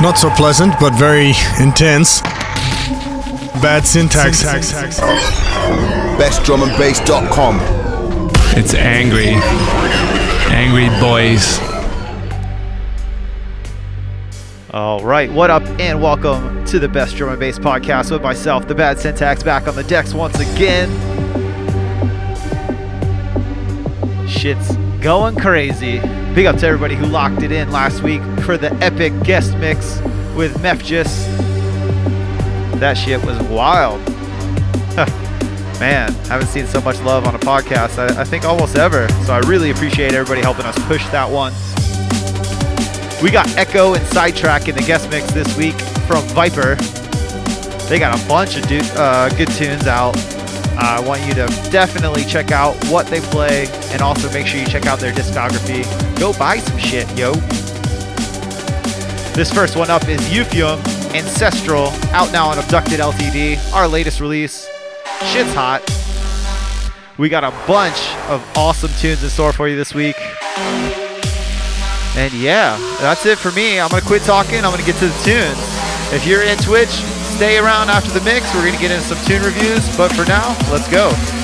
Not so pleasant, but very intense. Bad syntax. BestDrumAndBass.com. It's angry. Angry boys. All right, what up, and welcome to the Best Drum and Bass podcast with myself, the Bad Syntax, back on the decks once again. Shit's going crazy. Big up to everybody who locked it in last week for the epic guest mix with Mefjus. That shit was wild. Man, haven't seen so much love on a podcast, I, I think almost ever. So I really appreciate everybody helping us push that one. We got Ekko and Sidetrack in the guest mix this week from Viper. They got a bunch of du- uh, good tunes out. Uh, I want you to definitely check out what they play and also make sure you check out their discography. Go buy some shit, yo. This first one up is Euphium Ancestral, out now on Abducted LTD, our latest release. Shit's hot. We got a bunch of awesome tunes in store for you this week. And yeah, that's it for me. I'm going to quit talking. I'm going to get to the tunes. If you're in Twitch, stay around after the mix. We're going to get into some tune reviews. But for now, let's go.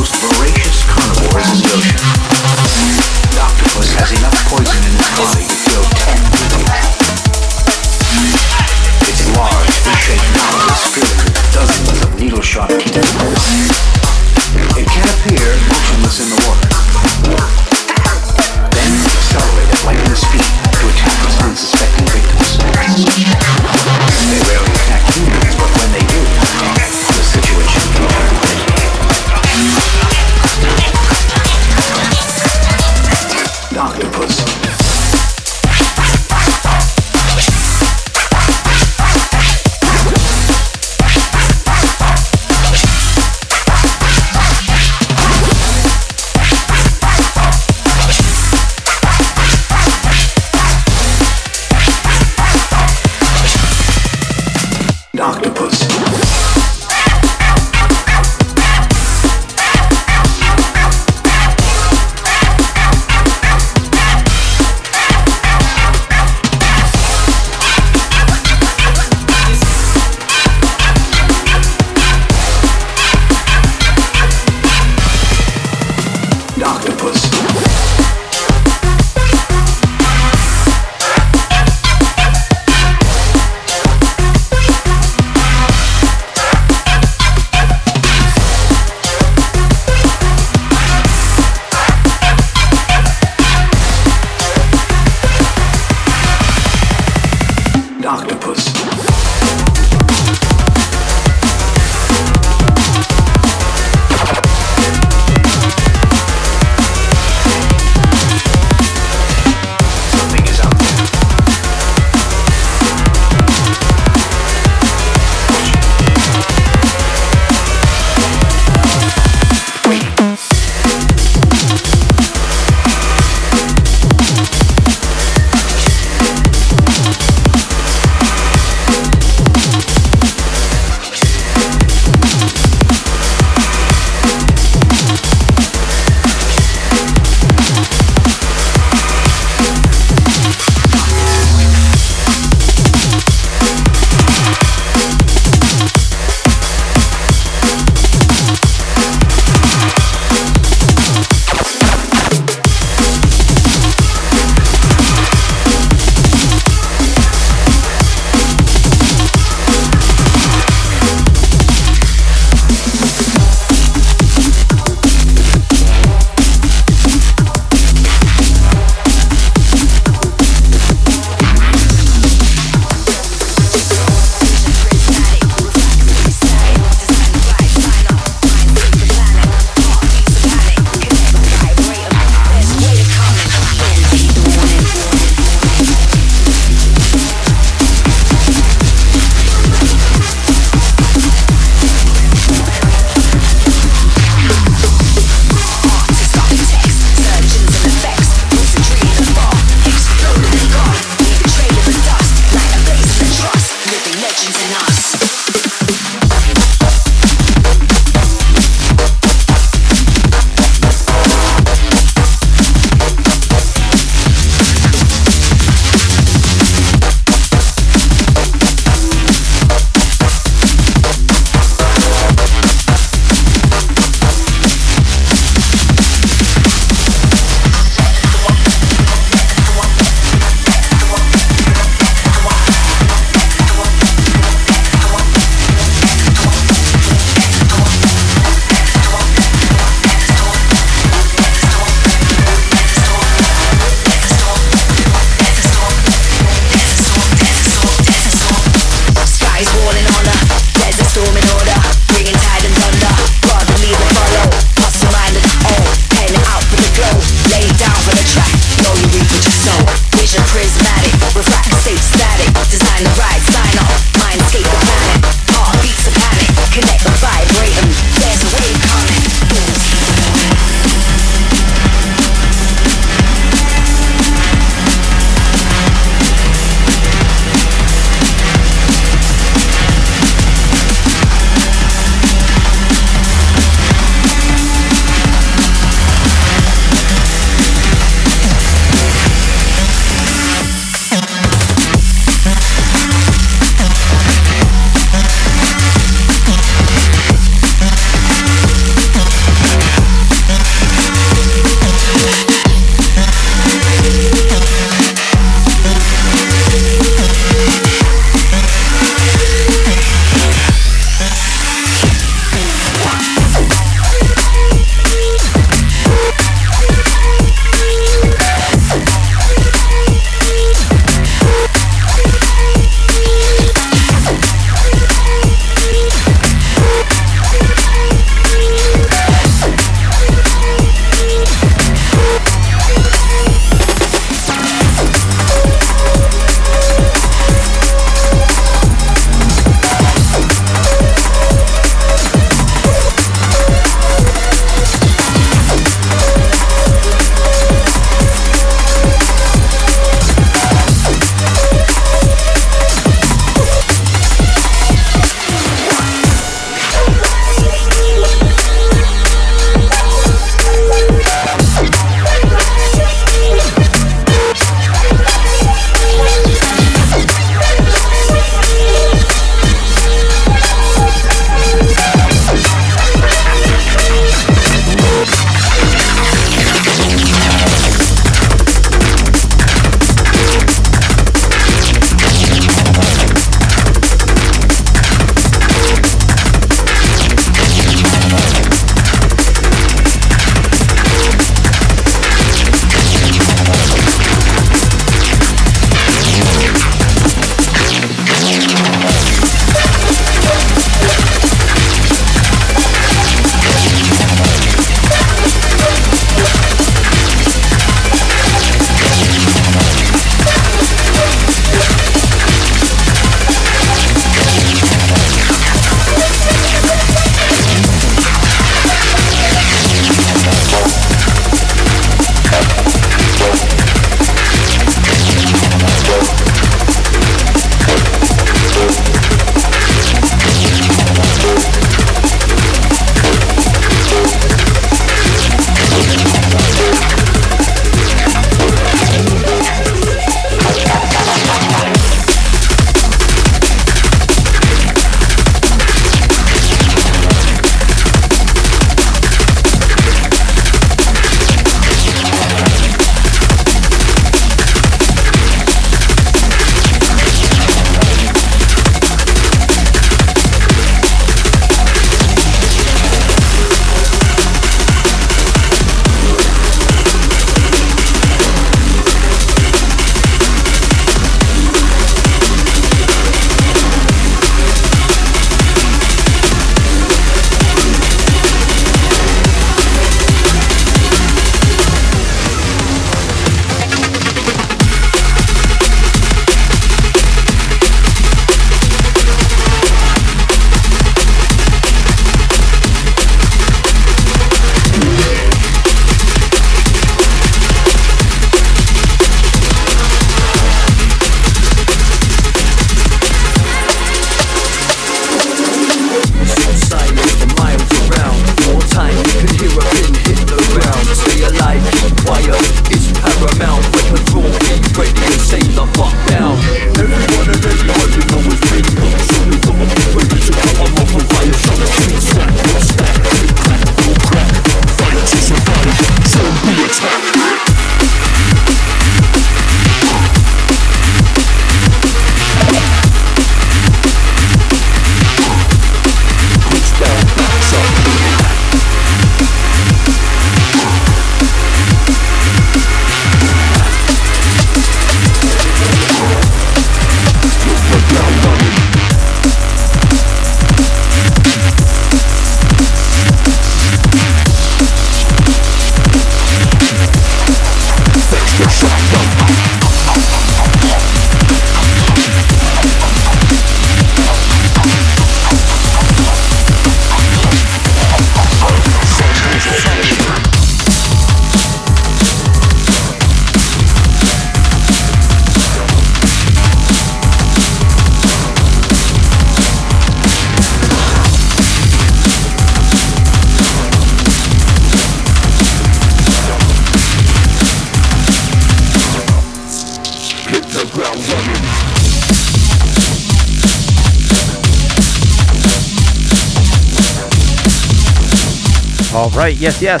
Right, yes, yes.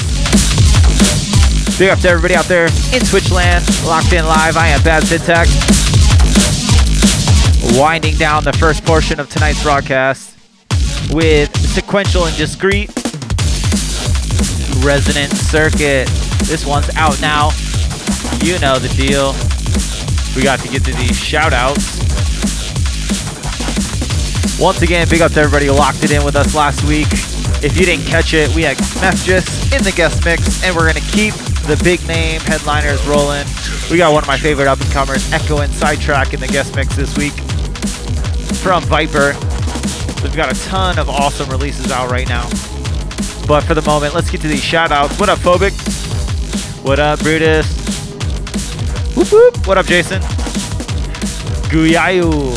Big up to everybody out there in Twitch land, locked in live. I am Bad Syntax. Winding down the first portion of tonight's broadcast with sequential and discrete resonant circuit. This one's out now. You know the deal. We got to get to these shout outs. Once again, big up to everybody who locked it in with us last week. If you didn't catch it, we had Mefjus in the guest mix, and we're to keep the big name headliners rolling. We got one of my favorite up and comers, Ekko and Sidetrack, in the guest mix this week from Viper. We've got a ton of awesome releases out right now. But for the moment, let's get to these shout outs. What up, Phobic? What up, Brutus? Whoop whoop. What up, Jason? Guyayu.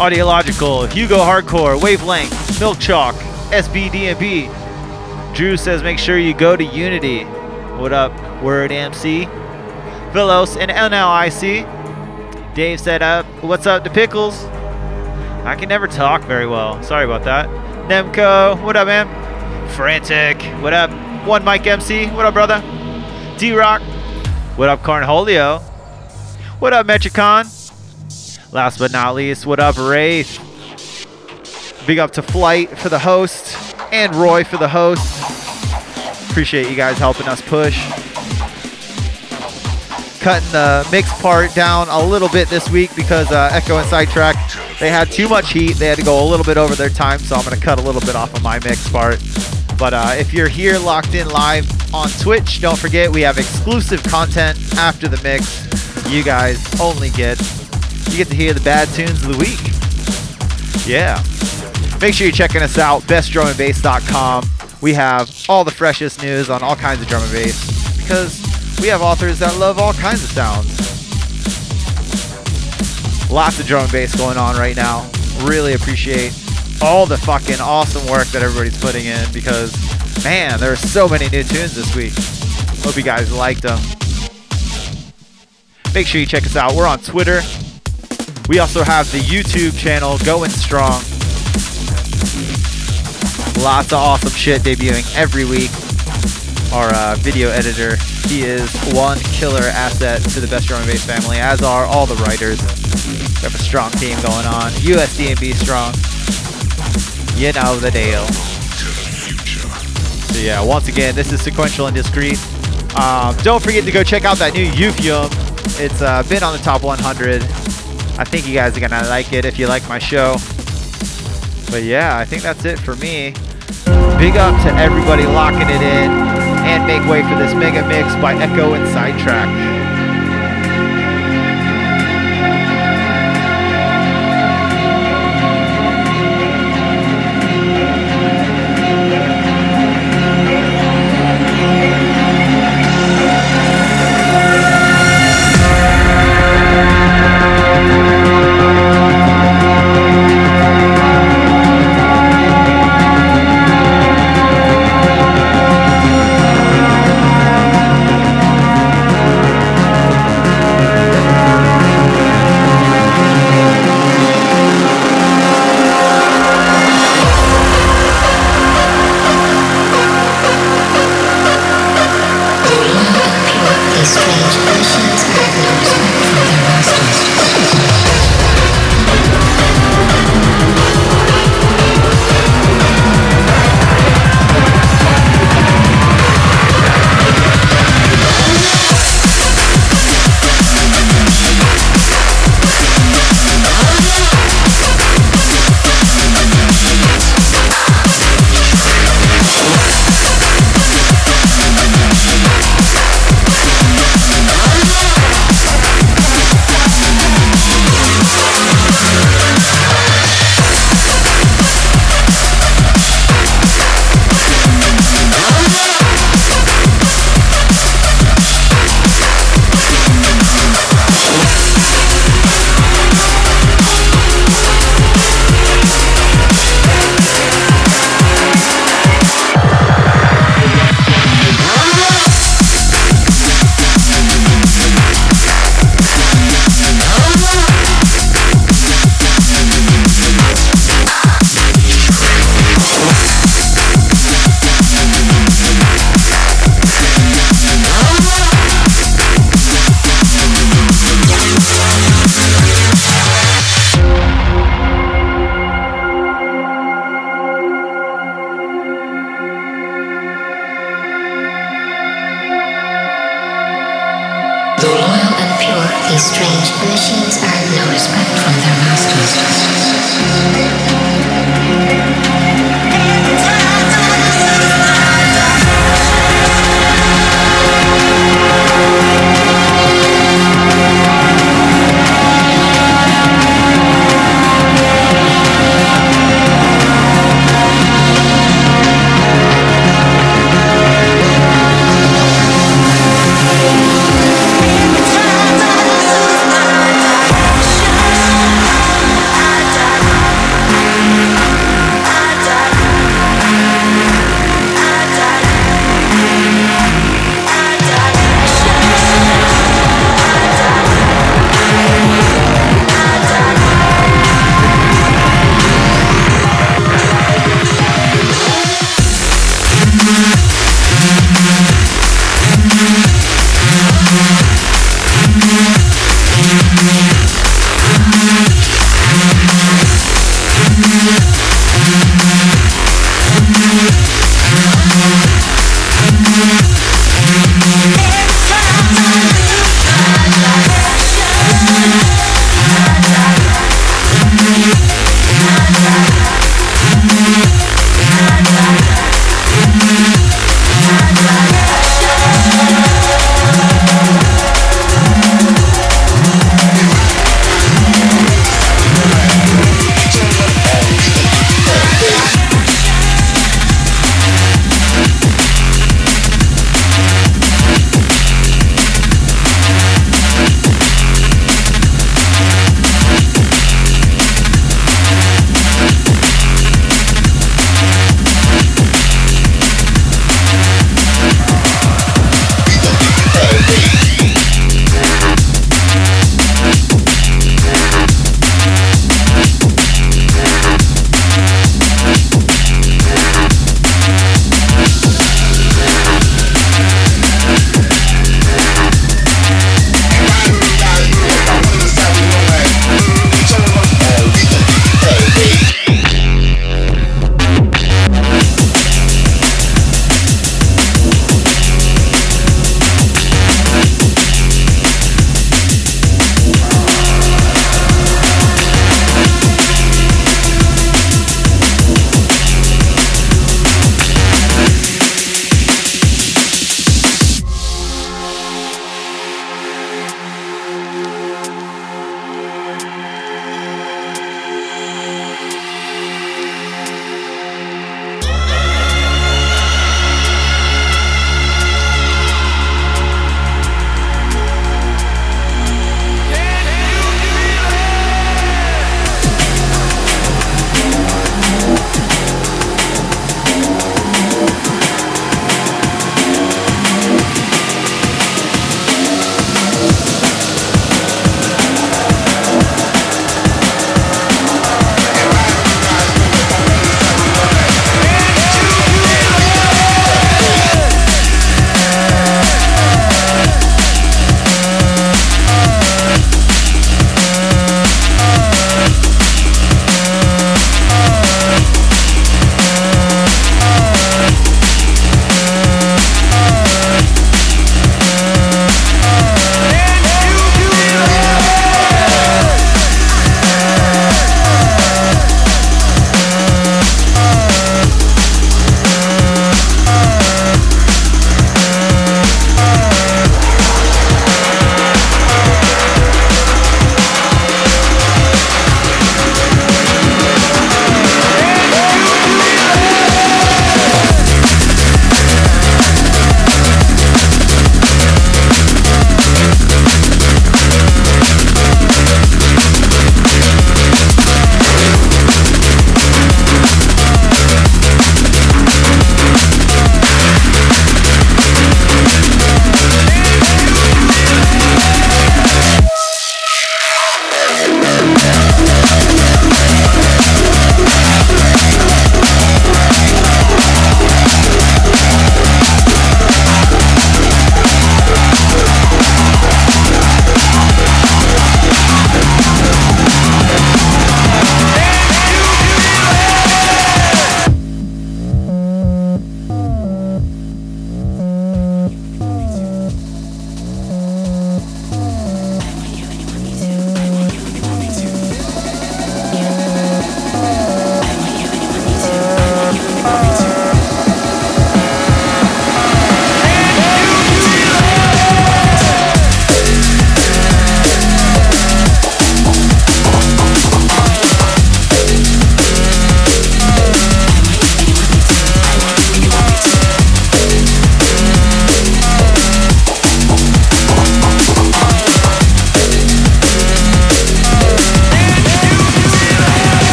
Audiological, Hugo Hardcore, Wavelength, Milk Chalk, SBDMB. Drew says make sure you go to Unity. What up, Word MC? Velos and NLIC. Dave said up, what's up to Pickles? I can never talk very well. Sorry about that. Nemco, what up, man? Frantic, what up? One Mike MC, what up, brother? D Rock, what up, Cornholio? What up, Metricon? Last but not least, what up, Wraith? Big up to Flight for the host and Roy for the host. Appreciate you guys helping us push. Cutting the mix part down a little bit this week because uh, Ekko and Sidetrack, they had too much heat. They had to go a little bit over their time, so I'm going to cut a little bit off of my mix part. But uh, if you're here locked in live on Twitch, don't forget we have exclusive content after the mix. You guys only get you get to hear the bad tunes of the week. Yeah. Make sure you're checking us out, bestdrumandbass.com. We have all the freshest news on all kinds of drum and bass because we have authors that love all kinds of sounds. Lots of drum and bass going on right now. Really appreciate all the fucking awesome work that everybody's putting in because, man, there are so many new tunes this week. Hope you guys liked them. Make sure you check us out. We're on Twitter. We also have the YouTube channel going strong. Lots of awesome shit debuting every week. Our uh, video editor, he is one killer asset to the Best Drum and Bass family, as are all the writers. We have a strong team going on. USDNB strong. You know the deal. So yeah, once again, this is sequential and discrete. Um, don't forget to go check out that new Euphium. It's uh, been on the top 100. I think you guys are gonna like it if you like my show. But yeah, I think that's it for me. Big up to everybody locking it in and make way for this mega mix by Ekko and Sidetrack.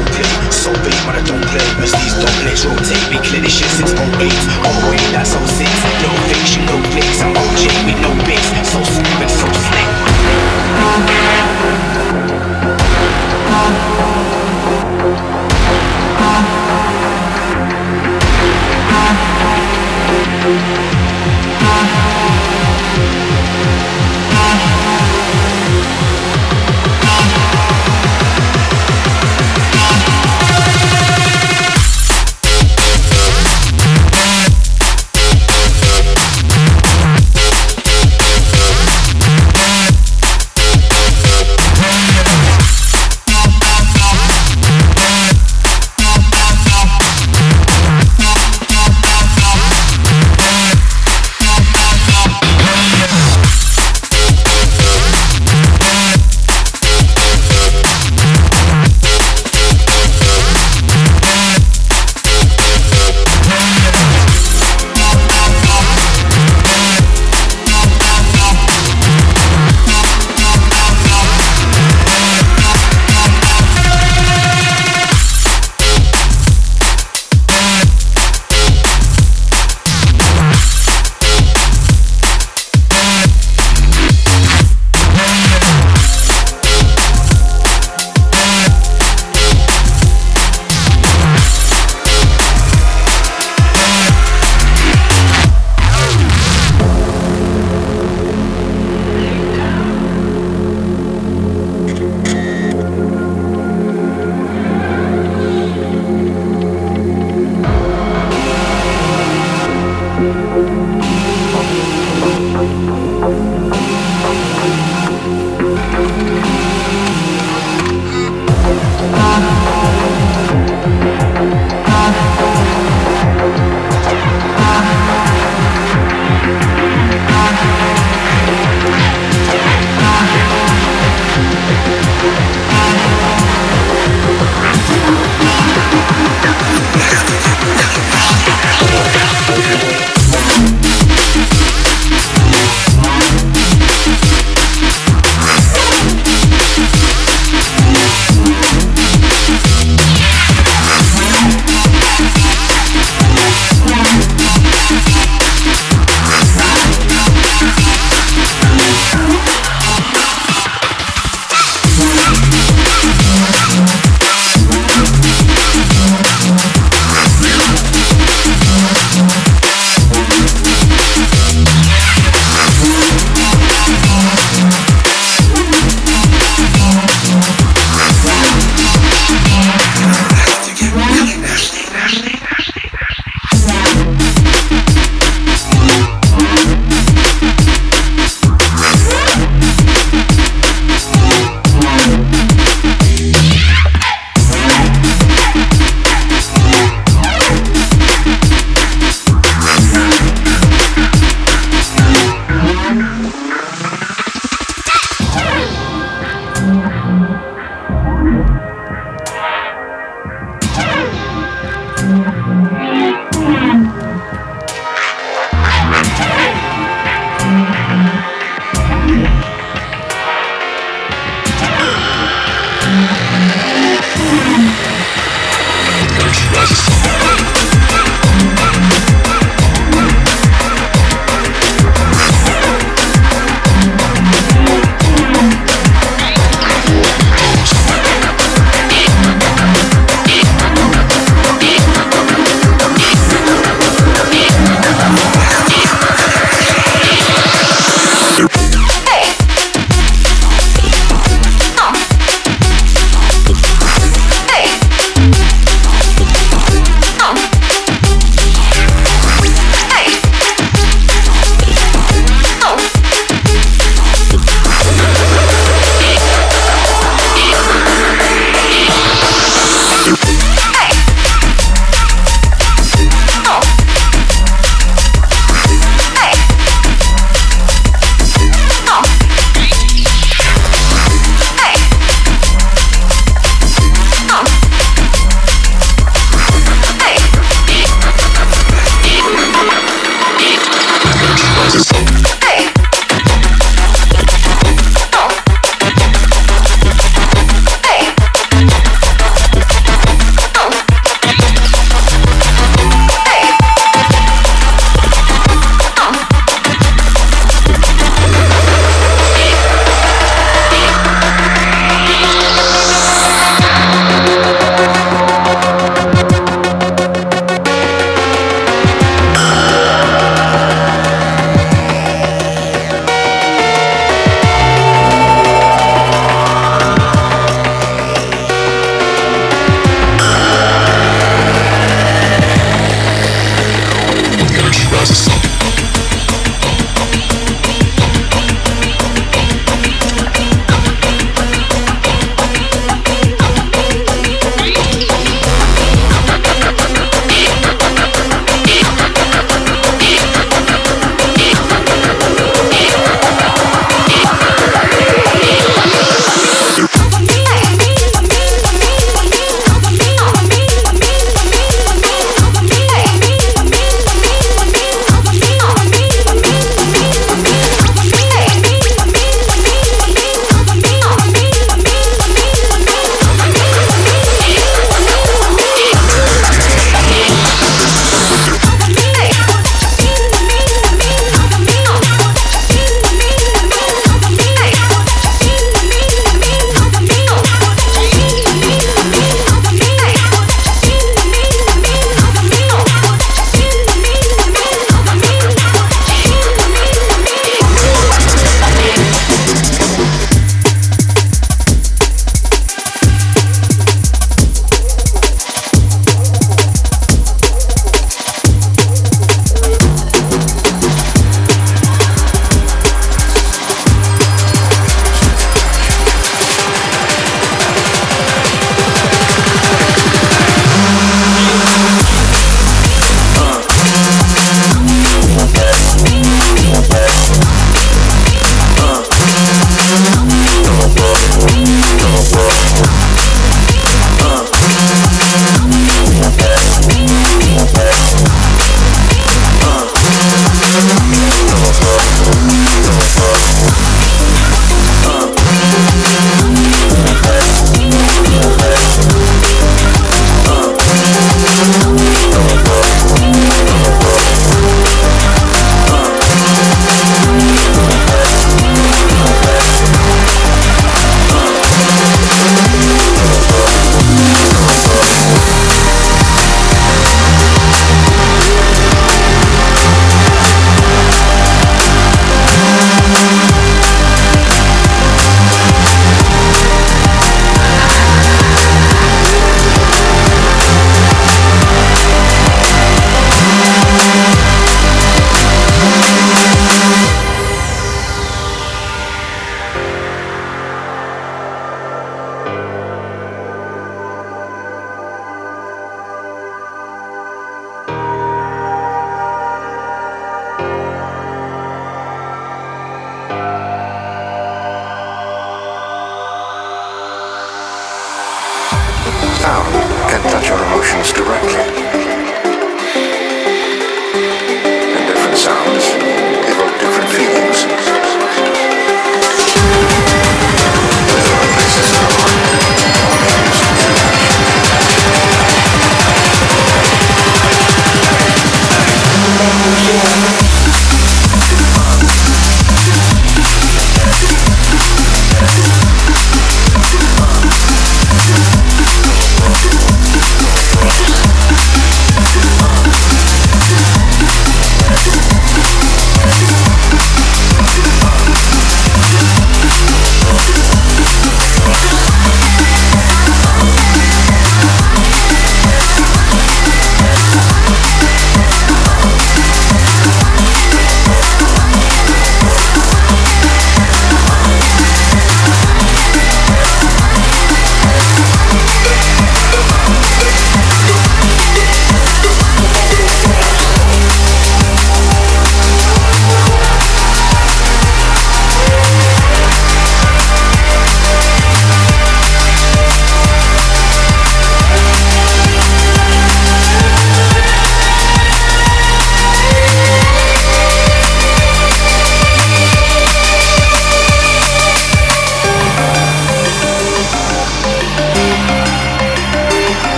so play, so big, man, I don't play. As these doublets rotate, be clear this shit since 08. Oh, wait, that's 06. No fiction, no flicks, I'm OJ with no bits. So stupid, so slick.